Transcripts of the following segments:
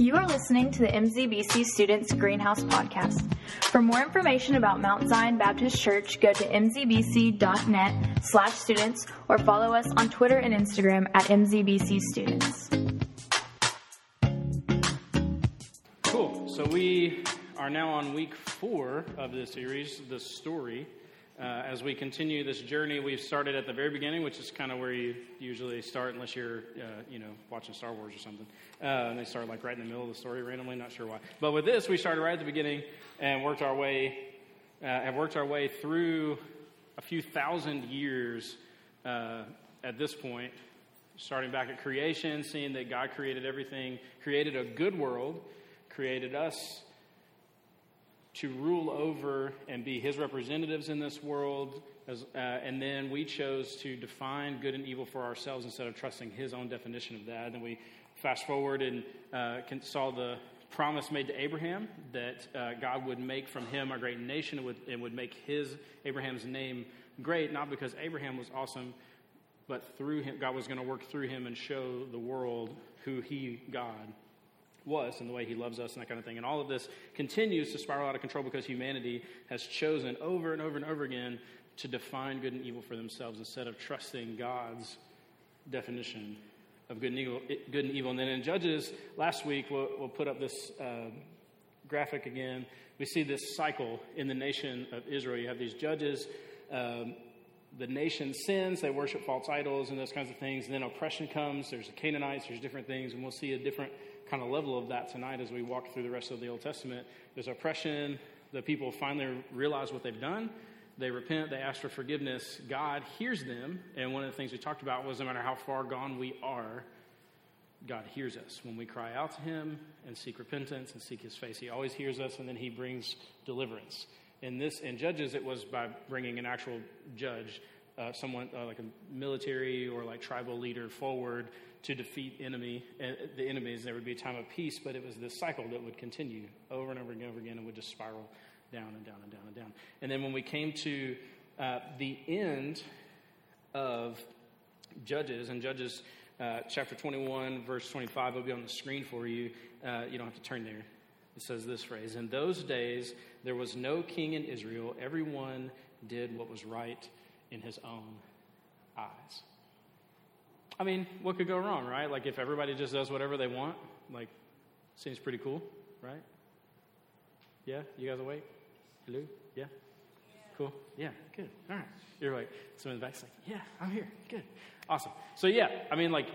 You are listening to the MZBC Students Greenhouse Podcast. For more information about Mount Zion Baptist Church, go to mzbc.net slash students or follow us on Twitter and Instagram at MZBC Students. Cool. So we are now on week four of this series, The Story. Uh, as we continue this journey, we've started at the very beginning, which is kind of where you usually start, unless you're, uh, you know, watching Star Wars or something. Uh, and they start like right in the middle of the story randomly, not sure why. But with this, we started right at the beginning and worked our way, uh, have worked our way through a few thousand years uh, at this point, starting back at creation, seeing that God created everything, created a good world, created us to rule over and be his representatives in this world. As, uh, and then we chose to define good and evil for ourselves instead of trusting his own definition of that. And then we fast forward and uh, saw the promise made to Abraham that uh, God would make from him a great nation and would, and would make his, Abraham's name great, not because Abraham was awesome, but through him, God was going to work through him and show the world who he, God, was and the way he loves us and that kind of thing. And all of this continues to spiral out of control because humanity has chosen over and over and over again to define good and evil for themselves instead of trusting God's definition of good and evil. Good and, evil. and then in Judges, last week, we'll, we'll put up this uh, graphic again. We see this cycle in the nation of Israel. You have these judges. Um, the nation sins, they worship false idols and those kinds of things. And then oppression comes. There's the Canaanites, there's different things, and we'll see a different kind of level of that tonight as we walk through the rest of the Old Testament. There's oppression. The people finally realize what they've done. They repent. They ask for forgiveness. God hears them. And one of the things we talked about was no matter how far gone we are, God hears us. When we cry out to Him and seek repentance and seek His face, He always hears us and then He brings deliverance. In this, in Judges, it was by bringing an actual judge, uh, someone uh, like a military or like tribal leader forward to defeat enemy uh, the enemies. There would be a time of peace, but it was this cycle that would continue over and over and over again and would just spiral down and down and down and down. And then when we came to uh, the end of Judges, and Judges uh, chapter 21, verse 25, will be on the screen for you. Uh, you don't have to turn there. It says this phrase In those days, there was no king in Israel. Everyone did what was right in his own eyes. I mean, what could go wrong, right? Like if everybody just does whatever they want, like seems pretty cool, right? Yeah, you guys awake? Hello? Yeah? Cool? Yeah, good. All right. You're like, someone in the back's like, yeah, I'm here. Good. Awesome. So yeah, I mean, like,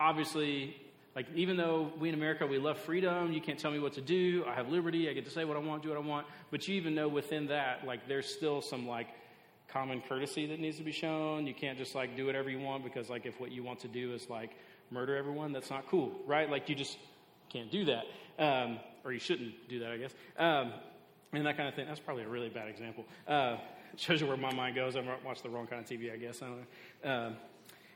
obviously, like even though we in America we love freedom, you can't tell me what to do. I have liberty. I get to say what I want, do what I want. But you even know within that, like, there's still some like common courtesy that needs to be shown. You can't just like do whatever you want because like if what you want to do is like murder everyone, that's not cool, right? Like you just can't do that, um, or you shouldn't do that, I guess. Um, and that kind of thing. That's probably a really bad example. Uh, shows you where my mind goes. I watch the wrong kind of TV, I guess. I don't know. Um,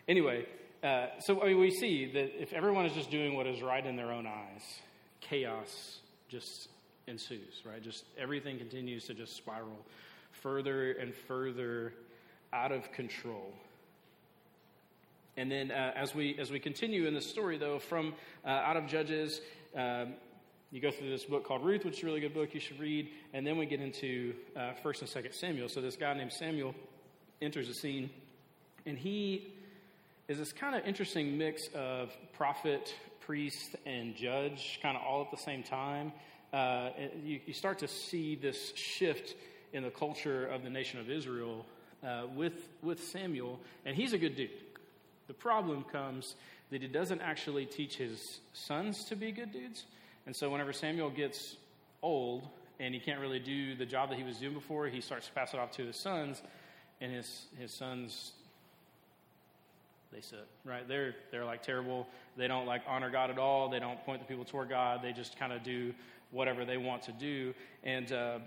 anyway, uh, so I mean, we see that if everyone is just doing what is right in their own eyes, chaos just ensues, right? Just everything continues to just spiral further and further out of control. And then uh, as, we, as we continue in the story, though, from uh, out of Judges, um, you go through this book called Ruth, which is a really good book you should read. And then we get into uh, 1st and 2nd Samuel. So this guy named Samuel enters the scene, and he is this kind of interesting mix of prophet, priest, and judge, kind of all at the same time. Uh, you, you start to see this shift in the culture of the nation of Israel uh, with, with Samuel, and he's a good dude. The problem comes that he doesn't actually teach his sons to be good dudes. And so whenever Samuel gets old and he can't really do the job that he was doing before, he starts to pass it off to his sons, and his, his sons they suck, right? They're they're like terrible. They don't like honor God at all. They don't point the people toward God. They just kind of do whatever they want to do. And uh,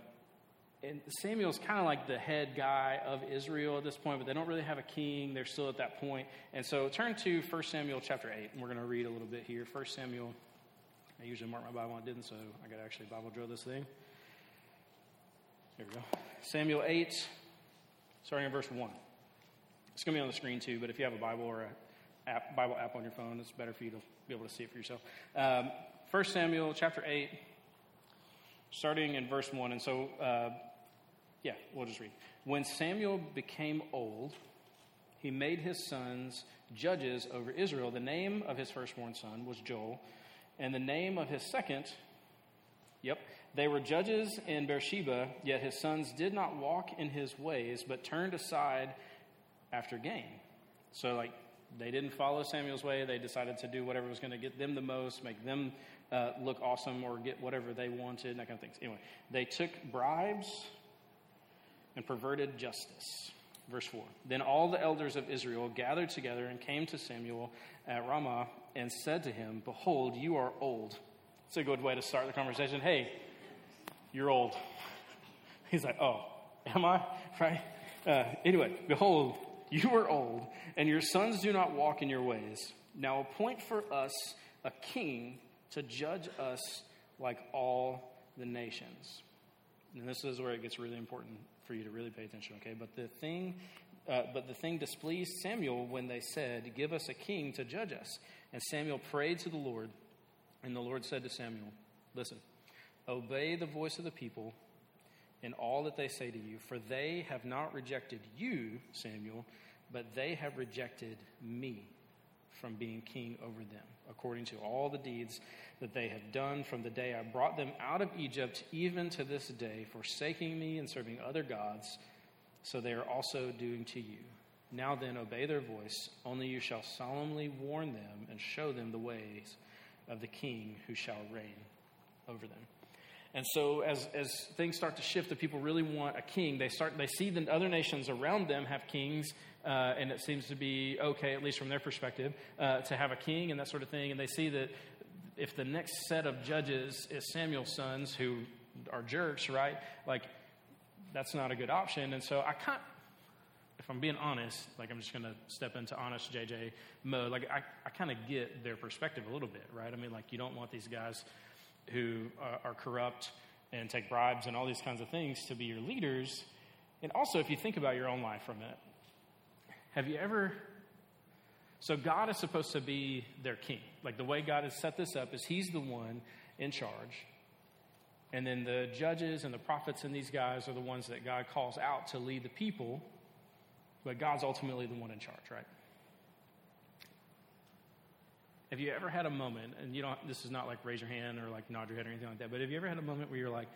and Samuel's kind of like the head guy of Israel at this point, but they don't really have a king. They're still at that point. And so turn to 1 Samuel chapter 8, and we're going to read a little bit here. 1 Samuel, I usually mark my Bible, I didn't, so I got to actually Bible drill this thing. Here we go. Samuel 8, starting in verse 1. It's going to be on the screen too, but if you have a Bible or a app, Bible app on your phone, it's better for you to be able to see it for yourself. Um, 1 Samuel chapter 8, starting in verse 1. And so, uh, yeah, we'll just read. When Samuel became old, he made his sons judges over Israel. The name of his firstborn son was Joel, and the name of his second, yep, they were judges in Beersheba, yet his sons did not walk in his ways, but turned aside after gain. So, like, they didn't follow Samuel's way. They decided to do whatever was going to get them the most, make them uh, look awesome, or get whatever they wanted, and that kind of things. Anyway, they took bribes and perverted justice. Verse 4 Then all the elders of Israel gathered together and came to Samuel at Ramah and said to him, Behold, you are old. It's a good way to start the conversation. Hey, you're old. He's like, Oh, am I? Right? Uh, anyway, behold, you are old, and your sons do not walk in your ways. Now appoint for us a king to judge us like all the nations. And this is where it gets really important for you to really pay attention, okay? But the thing, uh, but the thing displeased Samuel when they said, "Give us a king to judge us." And Samuel prayed to the Lord, and the Lord said to Samuel, "Listen, obey the voice of the people in all that they say to you, for they have not rejected you, Samuel, but they have rejected me from being king over them, according to all the deeds that they have done from the day I brought them out of Egypt, even to this day, forsaking me and serving other gods, so they are also doing to you. Now then, obey their voice, only you shall solemnly warn them and show them the ways of the king who shall reign over them. And so, as, as things start to shift, the people really want a king. They start they see the other nations around them have kings, uh, and it seems to be okay, at least from their perspective, uh, to have a king and that sort of thing. And they see that if the next set of judges is Samuel's sons, who are jerks, right? Like, that's not a good option. And so, I can't. If I'm being honest, like I'm just going to step into honest JJ mode. Like I, I kind of get their perspective a little bit, right? I mean, like you don't want these guys who are corrupt and take bribes and all these kinds of things to be your leaders. And also, if you think about your own life for a minute, have you ever. So, God is supposed to be their king. Like the way God has set this up is He's the one in charge. And then the judges and the prophets and these guys are the ones that God calls out to lead the people. But God's ultimately the one in charge, right? Have you ever had a moment, and you don't, this is not like raise your hand or like nod your head or anything like that, but have you ever had a moment where you're like,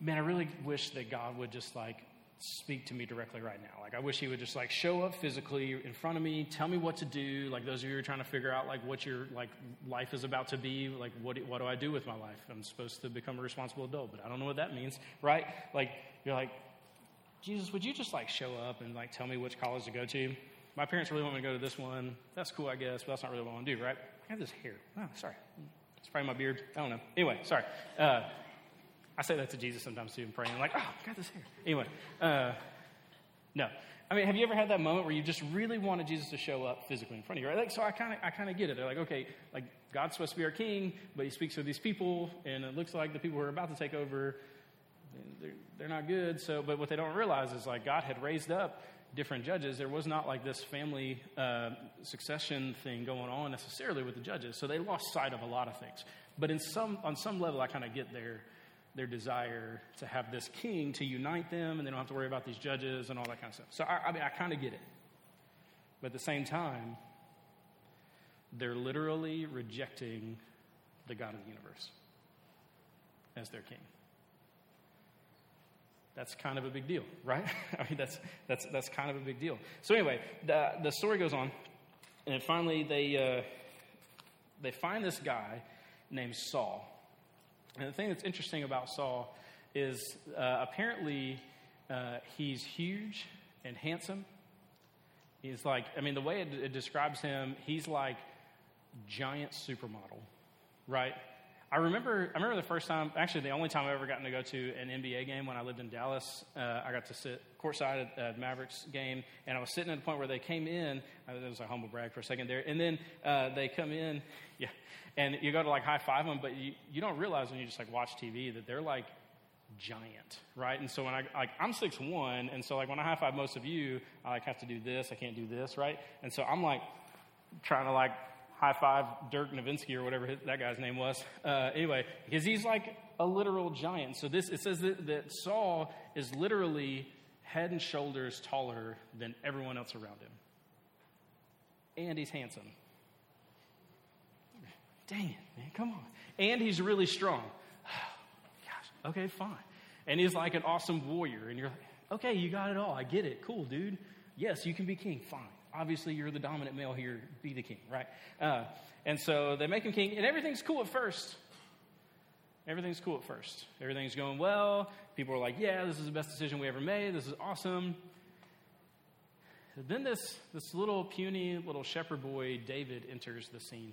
man, I really wish that God would just like speak to me directly right now. Like, I wish He would just like show up physically in front of me, tell me what to do. Like, those of you who are trying to figure out like what your like life is about to be, like, what, what do I do with my life? I'm supposed to become a responsible adult, but I don't know what that means, right? Like, you're like, Jesus, would you just like show up and like tell me which college to go to? My parents really want me to go to this one. That's cool, I guess, but that's not really what I want to do, right? I have this hair. Oh, sorry. It's probably my beard. I don't know. Anyway, sorry. Uh, I say that to Jesus sometimes too and praying, like, oh, I got this hair. Anyway, uh, no. I mean, have you ever had that moment where you just really wanted Jesus to show up physically in front of you? Right? Like, so I kind of, I kind of get it. They're like, okay, like God's supposed to be our king, but He speaks to these people, and it looks like the people who are about to take over, they're, they're not good. So, but what they don't realize is like God had raised up different judges, there was not like this family uh, succession thing going on necessarily with the judges. So they lost sight of a lot of things. But in some, on some level, I kind of get their, their desire to have this king to unite them, and they don't have to worry about these judges and all that kind of stuff. So I, I mean, I kind of get it. But at the same time, they're literally rejecting the God of the universe as their king that's kind of a big deal, right? I mean, that's, that's, that's kind of a big deal. So, anyway, the, the story goes on, and finally they, uh, they find this guy named Saul. And the thing that's interesting about Saul is uh, apparently uh, he's huge and handsome. He's like, I mean, the way it, it describes him, he's like giant supermodel, right? I remember, I remember the first time, actually the only time I've ever gotten to go to an NBA game when I lived in Dallas. Uh, I got to sit courtside at the Mavericks game, and I was sitting at the point where they came in. Uh, was a humble brag for a second there. And then uh, they come in, yeah, and you go to like high five them, but you, you don't realize when you just like watch TV that they're like giant, right? And so when I like I'm six one, and so like when I high five most of you, I like have to do this. I can't do this, right? And so I'm like trying to like high five Dirk Nowitzki or whatever that guy's name was. Uh, anyway, because he's like a literal giant. So this it says that, that Saul is literally head and shoulders taller than everyone else around him, and he's handsome. Dang it, man, come on. And he's really strong. Gosh, okay, fine. And he's like an awesome warrior, and you're like, okay, you got it all. I get it. Cool, dude. Yes, you can be king. Fine obviously you're the dominant male here, be the king, right? Uh, and so they make him king, and everything's cool at first. Everything's cool at first. Everything's going well. People are like, yeah, this is the best decision we ever made. This is awesome. Then this, this little puny little shepherd boy, David, enters the scene.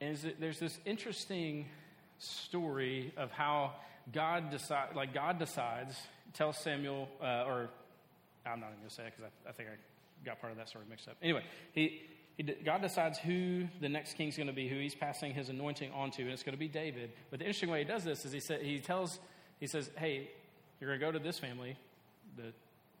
And there's this interesting story of how God decide, like God decides, tells Samuel, uh, or I'm not even going to say it because I, I, think I got part of that story mixed up. Anyway, he, he, God decides who the next king's going to be, who he's passing his anointing onto, and it's going to be David. But the interesting way he does this is he, sa- he tells, he says, hey, you're going to go to this family, the,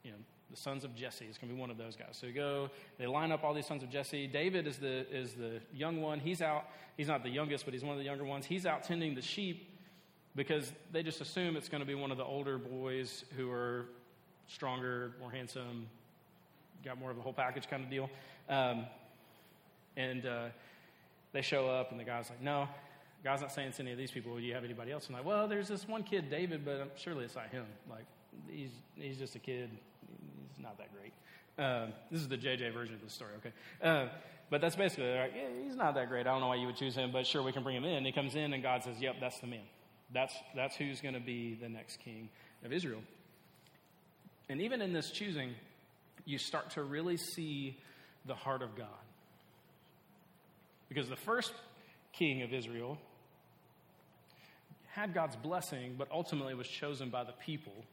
you know, the sons of Jesse. It's going to be one of those guys. So you go, they line up all these sons of Jesse. David is the, is the young one. He's out, he's not the youngest, but he's one of the younger ones. He's out tending the sheep because they just assume it's going to be one of the older boys who are stronger, more handsome, got more of a whole package kind of deal. Um, and uh, they show up, and the guy's like, No, God's not saying it's any of these people. Do you have anybody else? I'm like, Well, there's this one kid, David, but surely it's not him. Like, he's, he's just a kid. He's not that great. Um, this is the JJ version of the story, okay? Uh, but that's basically, like, yeah, he's not that great. I don't know why you would choose him, but sure, we can bring him in. He comes in, and God says, Yep, that's the man. That's, that's who's going to be the next king of Israel. And even in this choosing, you start to really see the heart of God. Because the first king of Israel had God's blessing, but ultimately was chosen by the people.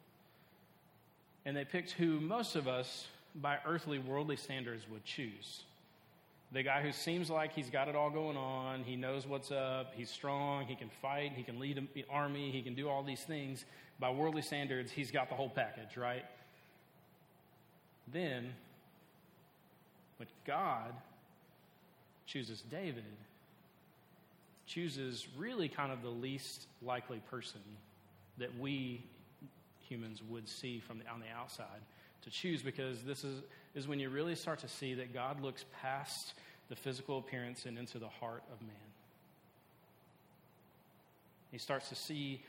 And they picked who most of us, by earthly, worldly standards, would choose. The guy who seems like he's got it all going on, he knows what's up, he's strong, he can fight, he can lead an army, he can do all these things. By worldly standards, he's got the whole package, right? Then, when God chooses David, chooses really kind of the least likely person that we humans would see from the, on the outside to choose because this is, is when you really start to see that God looks past the physical appearance and into the heart of man. He starts to see,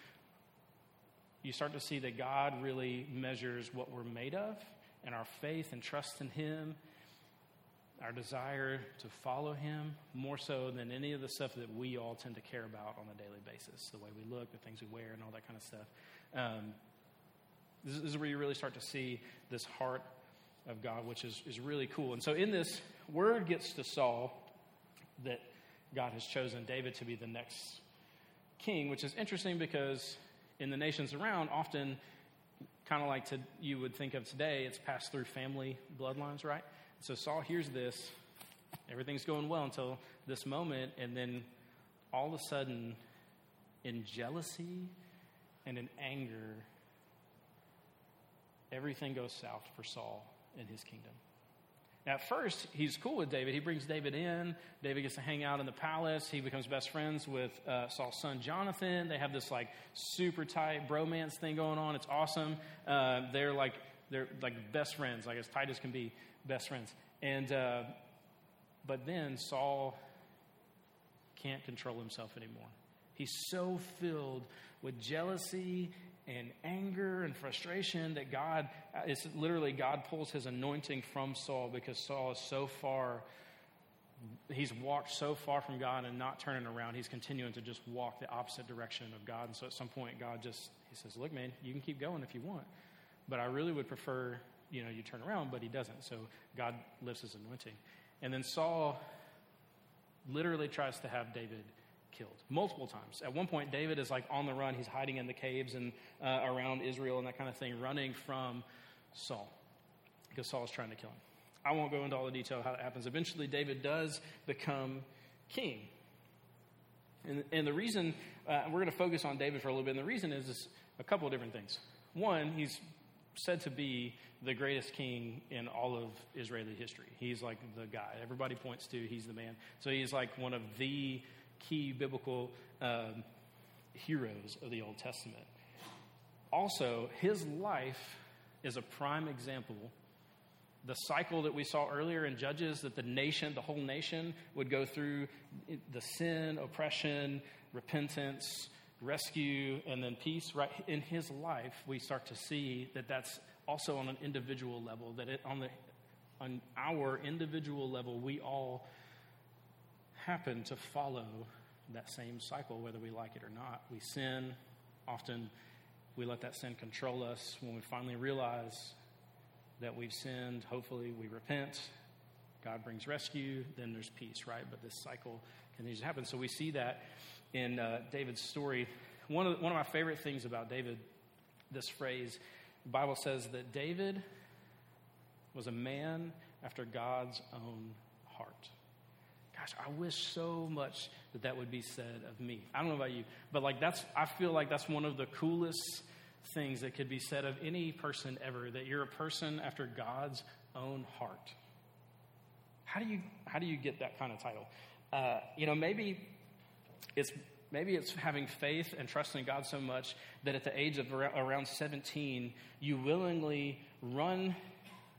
you start to see that God really measures what we're made of and our faith and trust in Him, our desire to follow Him, more so than any of the stuff that we all tend to care about on a daily basis the way we look, the things we wear, and all that kind of stuff. Um, this, is where you really start to see this heart of God, which is, is really cool. And so, in this, word gets to Saul that God has chosen David to be the next king, which is interesting because in the nations around, often kind of like to, you would think of today, it's passed through family bloodlines, right? So Saul hears this, everything's going well until this moment, and then all of a sudden, in jealousy and in anger, everything goes south for Saul and his kingdom. At first, he's cool with David. He brings David in. David gets to hang out in the palace. He becomes best friends with uh, Saul's son Jonathan. They have this like super tight bromance thing going on. It's awesome. Uh, they're like they're like best friends, like as tight as can be, best friends. And uh, but then Saul can't control himself anymore. He's so filled with jealousy and anger and frustration that God, uh, it's literally God pulls his anointing from Saul because Saul is so far, he's walked so far from God and not turning around. He's continuing to just walk the opposite direction of God. And so at some point, God just, he says, Look, man, you can keep going if you want, but I really would prefer, you know, you turn around, but he doesn't. So God lifts his anointing. And then Saul literally tries to have David killed multiple times. At one point, David is like on the run. He's hiding in the caves and uh, around Israel and that kind of thing, running from Saul because Saul is trying to kill him. I won't go into all the detail how that happens. Eventually, David does become king. And, and the reason uh, we're going to focus on David for a little bit. And the reason is, is a couple of different things. One, he's said to be the greatest king in all of Israeli history. He's like the guy. Everybody points to he's the man. So he's like one of the key biblical um, heroes of the Old Testament. Also, his life is a prime example. The cycle that we saw earlier in Judges, that the nation, the whole nation, would go through the sin, oppression, repentance, rescue, and then peace. Right in his life, we start to see that that's also on an individual level. That it, on the on our individual level, we all happen to follow that same cycle, whether we like it or not. We sin often we let that sin control us. When we finally realize that we've sinned, hopefully we repent. God brings rescue, then there's peace, right? But this cycle continues to happen. So we see that in uh, David's story. One of, one of my favorite things about David, this phrase, the Bible says that David was a man after God's own heart. Gosh, I wish so much that that would be said of me. I don't know about you, but like that's, I feel like that's one of the coolest things that could be said of any person ever that you're a person after God's own heart. How do you, how do you get that kind of title? Uh, you know, maybe it's maybe it's having faith and trusting God so much that at the age of around 17, you willingly run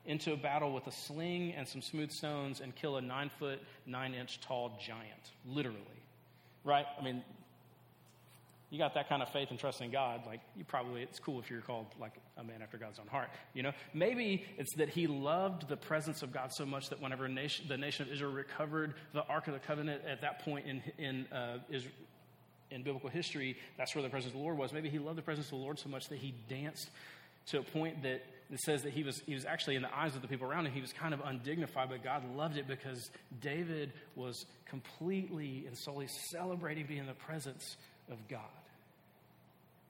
into a battle with a sling and some smooth stones and kill a nine foot, nine inch tall giant, literally. Right? I mean, you got that kind of faith and trust in God, like you probably, it's cool if you're called like a man after God's own heart. You know, maybe it's that he loved the presence of God so much that whenever nation, the nation of Israel recovered the Ark of the Covenant at that point in, in, uh, Israel, in biblical history, that's where the presence of the Lord was. Maybe he loved the presence of the Lord so much that he danced to a point that it says that he was, he was actually in the eyes of the people around him, he was kind of undignified, but God loved it because David was completely and solely celebrating being in the presence of God.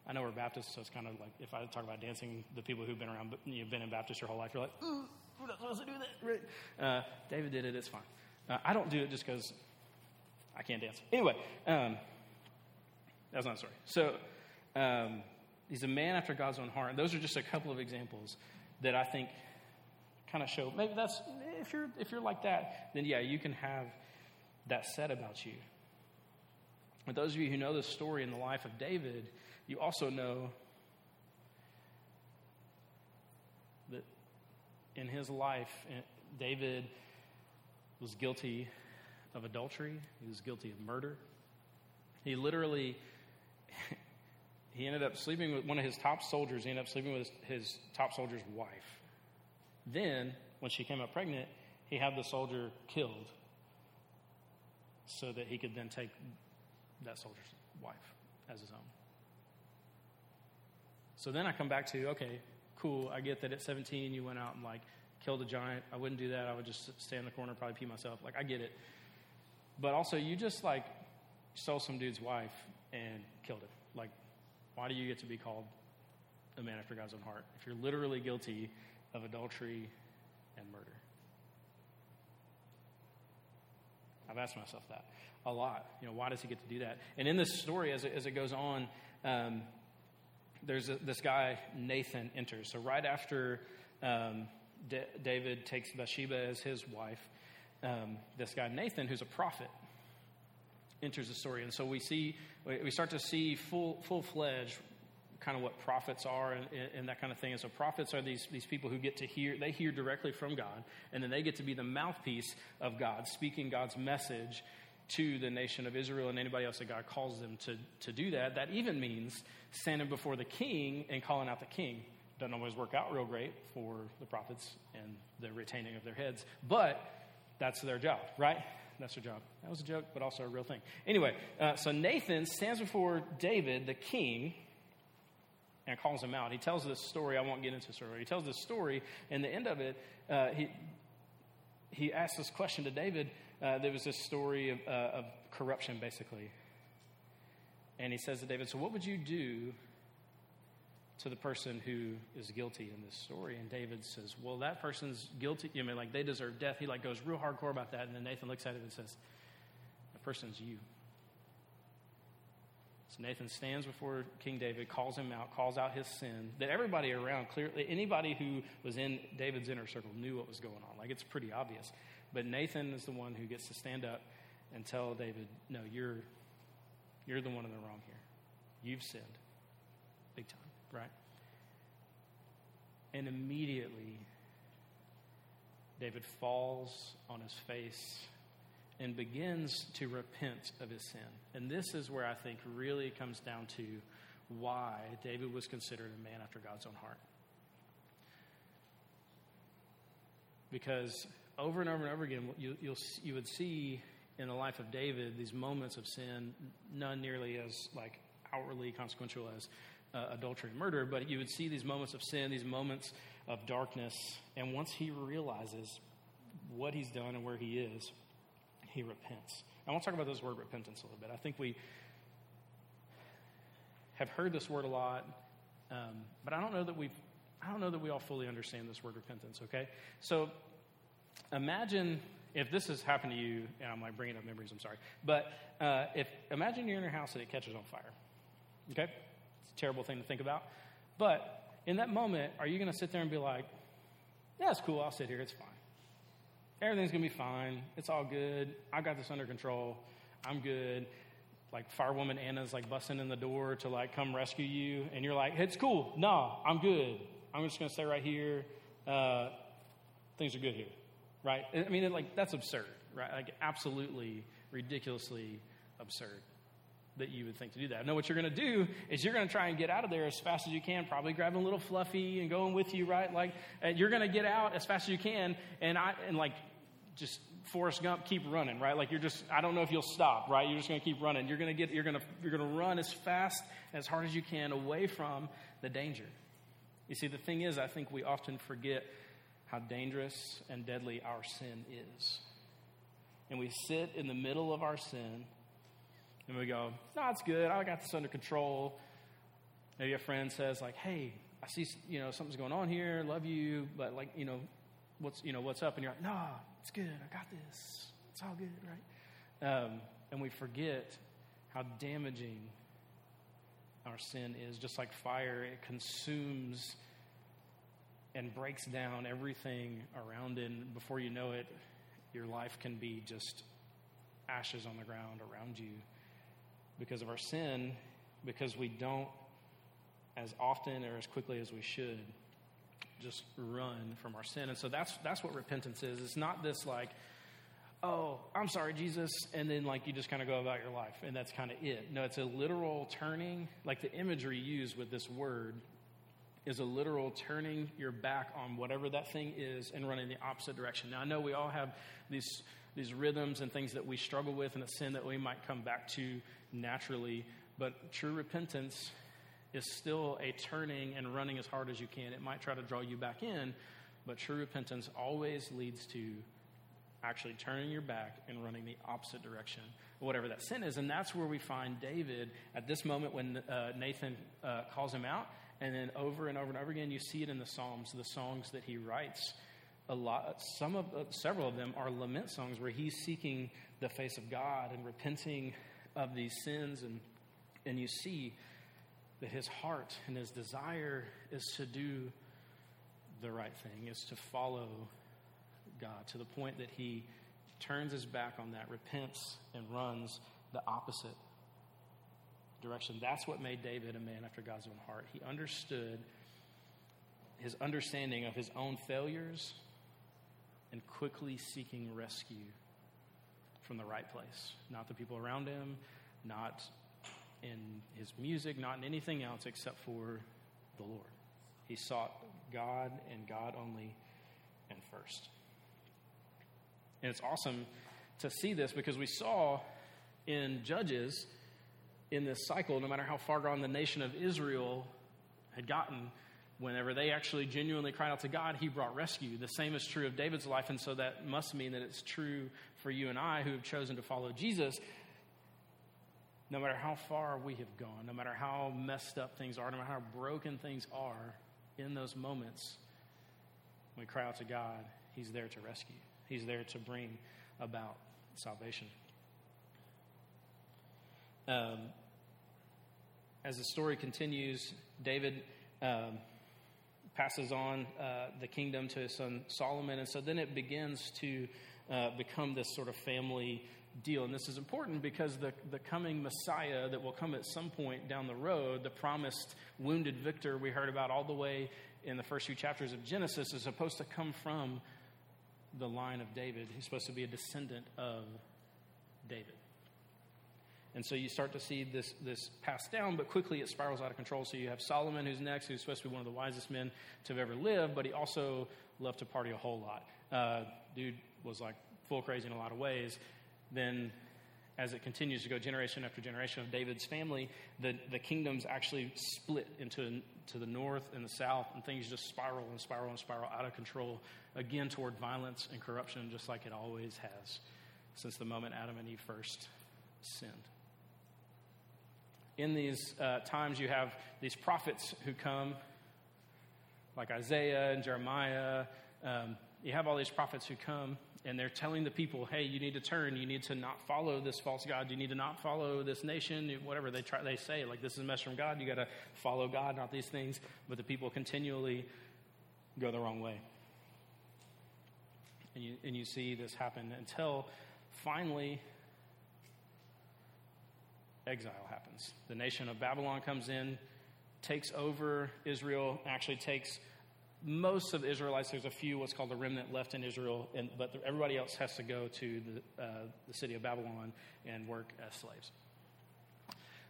I know we're Baptists, so it's kind of like if I talk about dancing, the people who've been around, you've been in Baptist your whole life, you're like, we're not supposed to do that. Right? Uh, David did it, it's fine. Uh, I don't do it just because I can't dance. Anyway, um, that's not a story. So, um, he's a man after God's own heart. And those are just a couple of examples that I think kind of show maybe that's if you're if you're like that, then yeah, you can have that said about you. But those of you who know the story in the life of David, you also know that in his life, eh, David was guilty of adultery, he was guilty of murder. He literally he ended up sleeping with one of his top soldiers. He ended up sleeping with his, his, top soldier's wife. Then, when she came up pregnant, he had the soldier killed so that he could then take that soldier's wife as his own. So then I come back to, okay, cool, I get that at 17 you went out and like killed a giant. I wouldn't do that. I would just stay in the corner, probably pee myself. Like, I get it. But also, you just like stole some dude's wife and killed him. Like, why do you get to be called a man after God's own heart if you're literally guilty of adultery and murder? I've asked myself that a lot. You know, why does he get to do that? And in this story, as it, as it goes on, um, there's a, this guy, Nathan, enters. So right after um, D- David takes Bathsheba as his wife, um, this guy, Nathan, who's a prophet, enters the story. And so we see, we start to see full, full-fledged kind of what prophets are and, and, that kind of thing. And so prophets are these, these people who get to hear, they hear directly from God, and then they get to be the mouthpiece of God, speaking God's message to the nation of Israel and anybody else that God calls them to, to do that. That even means standing before the king and calling out the king. Doesn't always work out real great for the prophets and the retaining of their heads, but that's their job, right? That's their job. That was a joke, but also a real thing. Anyway, uh, so Nathan stands before David, the king, and calls him out. He tells this story. I won't get into story. He tells this story, and the end of it, uh, he he asks this question to David uh, there was this story of, uh, of corruption, basically. And he says to David, So, what would you do to the person who is guilty in this story? And David says, Well, that person's guilty. You I mean, like they deserve death. He like goes real hardcore about that. And then Nathan looks at him and says, The person's you. So Nathan stands before King David, calls him out, calls out his sin. That everybody around, clearly, anybody who was in David's inner circle knew what was going on. Like it's pretty obvious. But Nathan is the one who gets to stand up and tell David, no, you're, you're the one in the wrong here. You've sinned. Right? And immediately, David falls on his face and begins to repent of his sin. And this is where I think really comes down to why David was considered a man after God's own heart. Because over and over and over again, you, you'll, you would see in the life of David these moments of sin, none nearly as like outwardly consequential as uh, adultery murder, but you would see these moments of sin, these moments of darkness, and once he realizes what he's done and where he is, he repents. I want to talk about this word repentance a little bit. I think we have heard this word a lot, um, but I don't know that we I don't know that we all fully understand this word repentance. Okay, so imagine if this has happened to you, and I'm like bringing up memories. I'm sorry, but uh, if imagine you're in your house and it catches on fire. Okay, terrible thing to think about, but in that moment, are you going to sit there and be like, "Yeah, it's cool. I'll sit here. It's fine." everything's going to be fine. It's all good. I got this under control. I'm good. Like firewoman Anna's like busting in the door to like come rescue you, and you're like, it's cool. No, I'm good. I'm just going to stay right here. Uh, things are good here, right? I mean, like that's absurd, right? Like absolutely ridiculously absurd that you would think to do that. No, what you're going to do is you're going to try and get out of there as fast as you can, probably grabbing a little fluffy and going with you, right? Like you're going to get out as fast as you can, and I and like just Forrest Gump, keep running, right? Like you're just, I don't know if you'll stop, right? You're just going to keep running. You're going to get, you're going to, you're going to run as fast, as hard as you can away from the danger. You see, the thing is, I think we often forget how dangerous and deadly our sin is. And we sit in the middle of our sin and we go, no, it's good. I got this under control. Maybe a friend says, like, hey, I see, you know, something's going on here. Love you, but like, you know, what's, you know, what's up? And you're like, no, it's good. I got this. It's all good, right? Um, and we forget how damaging our sin is. Just like fire, it consumes and breaks down everything around it. And before you know it, your life can be just ashes on the ground around you because of our sin, because we don't as often or as quickly as we should just run from our sin. And so that's that's what repentance is. It's not this like, oh, I'm sorry, Jesus, and then like you just kind of go about your life and that's kind of it. No, it's a literal turning, like the imagery used with this word is a literal turning your back on whatever that thing is and running the opposite direction. Now I know we all have these these rhythms and things that we struggle with and a sin that we might come back to naturally, but true repentance is still a turning and running as hard as you can. It might try to draw you back in, but true repentance always leads to actually turning your back and running the opposite direction, whatever that sin is. And that's where we find David at this moment when uh, Nathan uh, calls him out. And then over and over and over again, you see it in the Psalms, the songs that he writes. A lot, some of, uh, several of them are lament songs where he's seeking the face of God and repenting of these sins. And, and you see that his heart and his desire is to do the right thing, is to follow God to the point that he turns his back on that, repents, and runs the opposite direction. That's what made David a man after God's own heart. He understood his understanding of his own failures and quickly seeking rescue from the right place. Not the people around him, not in his music, not in anything else except for the Lord. He sought God and God only and first. And it's awesome to see this because we saw in Judges in this cycle, no matter how far gone the nation of Israel had gotten, whenever they actually genuinely cried out to God, He brought rescue. The same is true of David's life, and so that must mean that it's true for you and I who have chosen to follow Jesus no matter how far we have gone, no matter how messed up things are, no matter how broken things are, in those moments, we cry out to God, He's there to rescue. He's there to bring about salvation. Um, as the story continues, David um, passes on uh, the kingdom to his son Solomon, and so then it begins to uh, become this sort of family deal. And this is important because the, the coming Messiah that will come at some point down the road, the promised wounded victor we heard about all the way in the first few chapters of Genesis, is supposed to come from the line of David. He's supposed to be a descendant of David. And so you start to see this, this passed down, but quickly it spirals out of control. So you have Solomon, who's next, who's supposed to be one of the wisest men to have ever lived, but he also loved to party a whole lot. Uh, dude was like full crazy in a lot of ways. Then, as it continues to go generation after generation of David's family, the, the kingdoms actually split into to the north and the south, and things just spiral and spiral and spiral out of control, again toward violence and corruption, just like it always has since the moment Adam and Eve first sinned in these uh, times, you have these prophets who come, like Isaiah and Jeremiah. Um, you have all these prophets who come, and they're telling the people, hey, you need to turn. You need to not follow this false God. You need to not follow this nation, whatever they, try, they say. Like, this is a message from God. You got to follow God, not these things. But the people continually go the wrong way. And you, and you see this happen until finally exile happens. The nation of Babylon comes in, takes over Israel, actually takes most of the Israelites. There's a few, what's called the remnant left in Israel, and, but everybody else has to go to the, uh, the city of Babylon and work as slaves.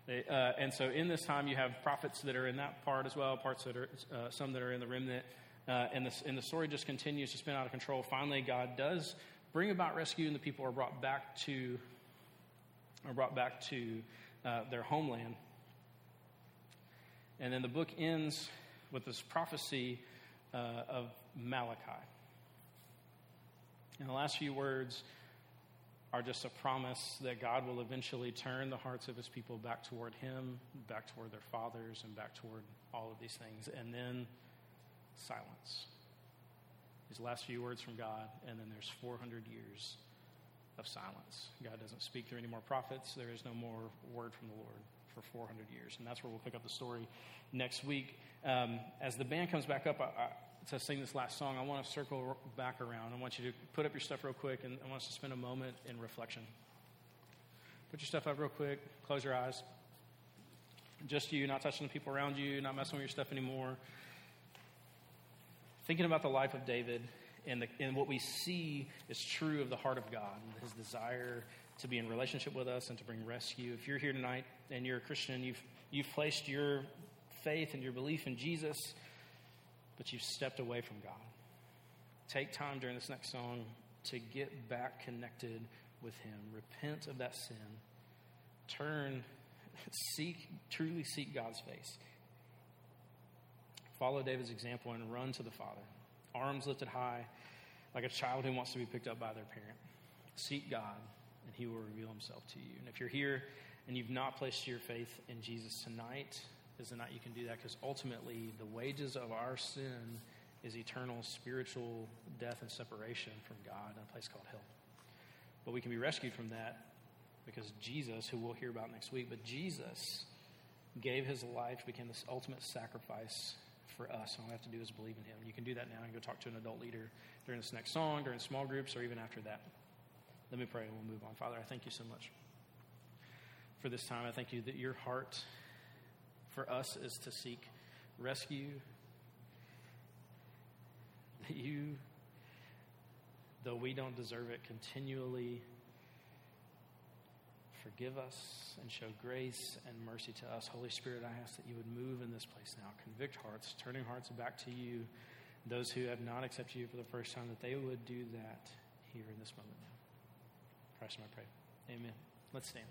They, uh, and so in this time, you have prophets that are in that part as well, parts that are, uh, some that are in the remnant. Uh, and, the, and the story just continues to spin out of control. Finally, God does bring about rescue, and the people are brought back to, are brought back to uh, their homeland. And then the book ends with this prophecy uh, of Malachi. And the last few words are just a promise that God will eventually turn the hearts of his people back toward him, back toward their fathers, and back toward all of these things. And then silence. These last few words from God, and then there's 400 years of silence. God doesn't speak through any more prophets. There is no more word from the Lord for 400 years. And that's where we'll pick up the story next week. Um, as the band comes back up I, I, to sing this last song, I want to circle back around. I want you to put up your stuff real quick, and I want us to spend a moment in reflection. Put your stuff up real quick, close your eyes. Just you, not touching the people around you, not messing with your stuff anymore. Thinking about the life of David and, the, and what we see is true of the heart of God and his desire to be in relationship with us and to bring rescue. If you're here tonight and you're a Christian, you've, you've placed your faith and your belief in Jesus, but you've stepped away from God. Take time during this next song to get back connected with Him. Repent of that sin. Turn, seek, truly seek God's face. Follow David's example and run to the Father arms lifted high, like a child who wants to be picked up by their parent. Seek God, and He will reveal Himself to you. And if you're here and you've not placed your faith in Jesus tonight, is the night you can do that because ultimately the wages of our sin is eternal spiritual death and separation from God in a place called hell. But we can be rescued from that because Jesus, who we'll hear about next week, but Jesus gave his life, became this ultimate sacrifice for us. All we have to do is believe in Him. You can do that now and go talk to an adult leader during this next song, during small groups, or even after that. Let me pray and we'll move on. Father, I thank you so much for this time. I thank you that your heart for us is to seek rescue. That you, though we don't deserve it, continually forgive us and show grace and mercy to us. Holy Spirit, I ask that you would move in this place now. Convict hearts, turning hearts back to you. Those who have not accepted you for the first time, that they would do that here in this moment now. Christ, I pray. Amen. Let's stand.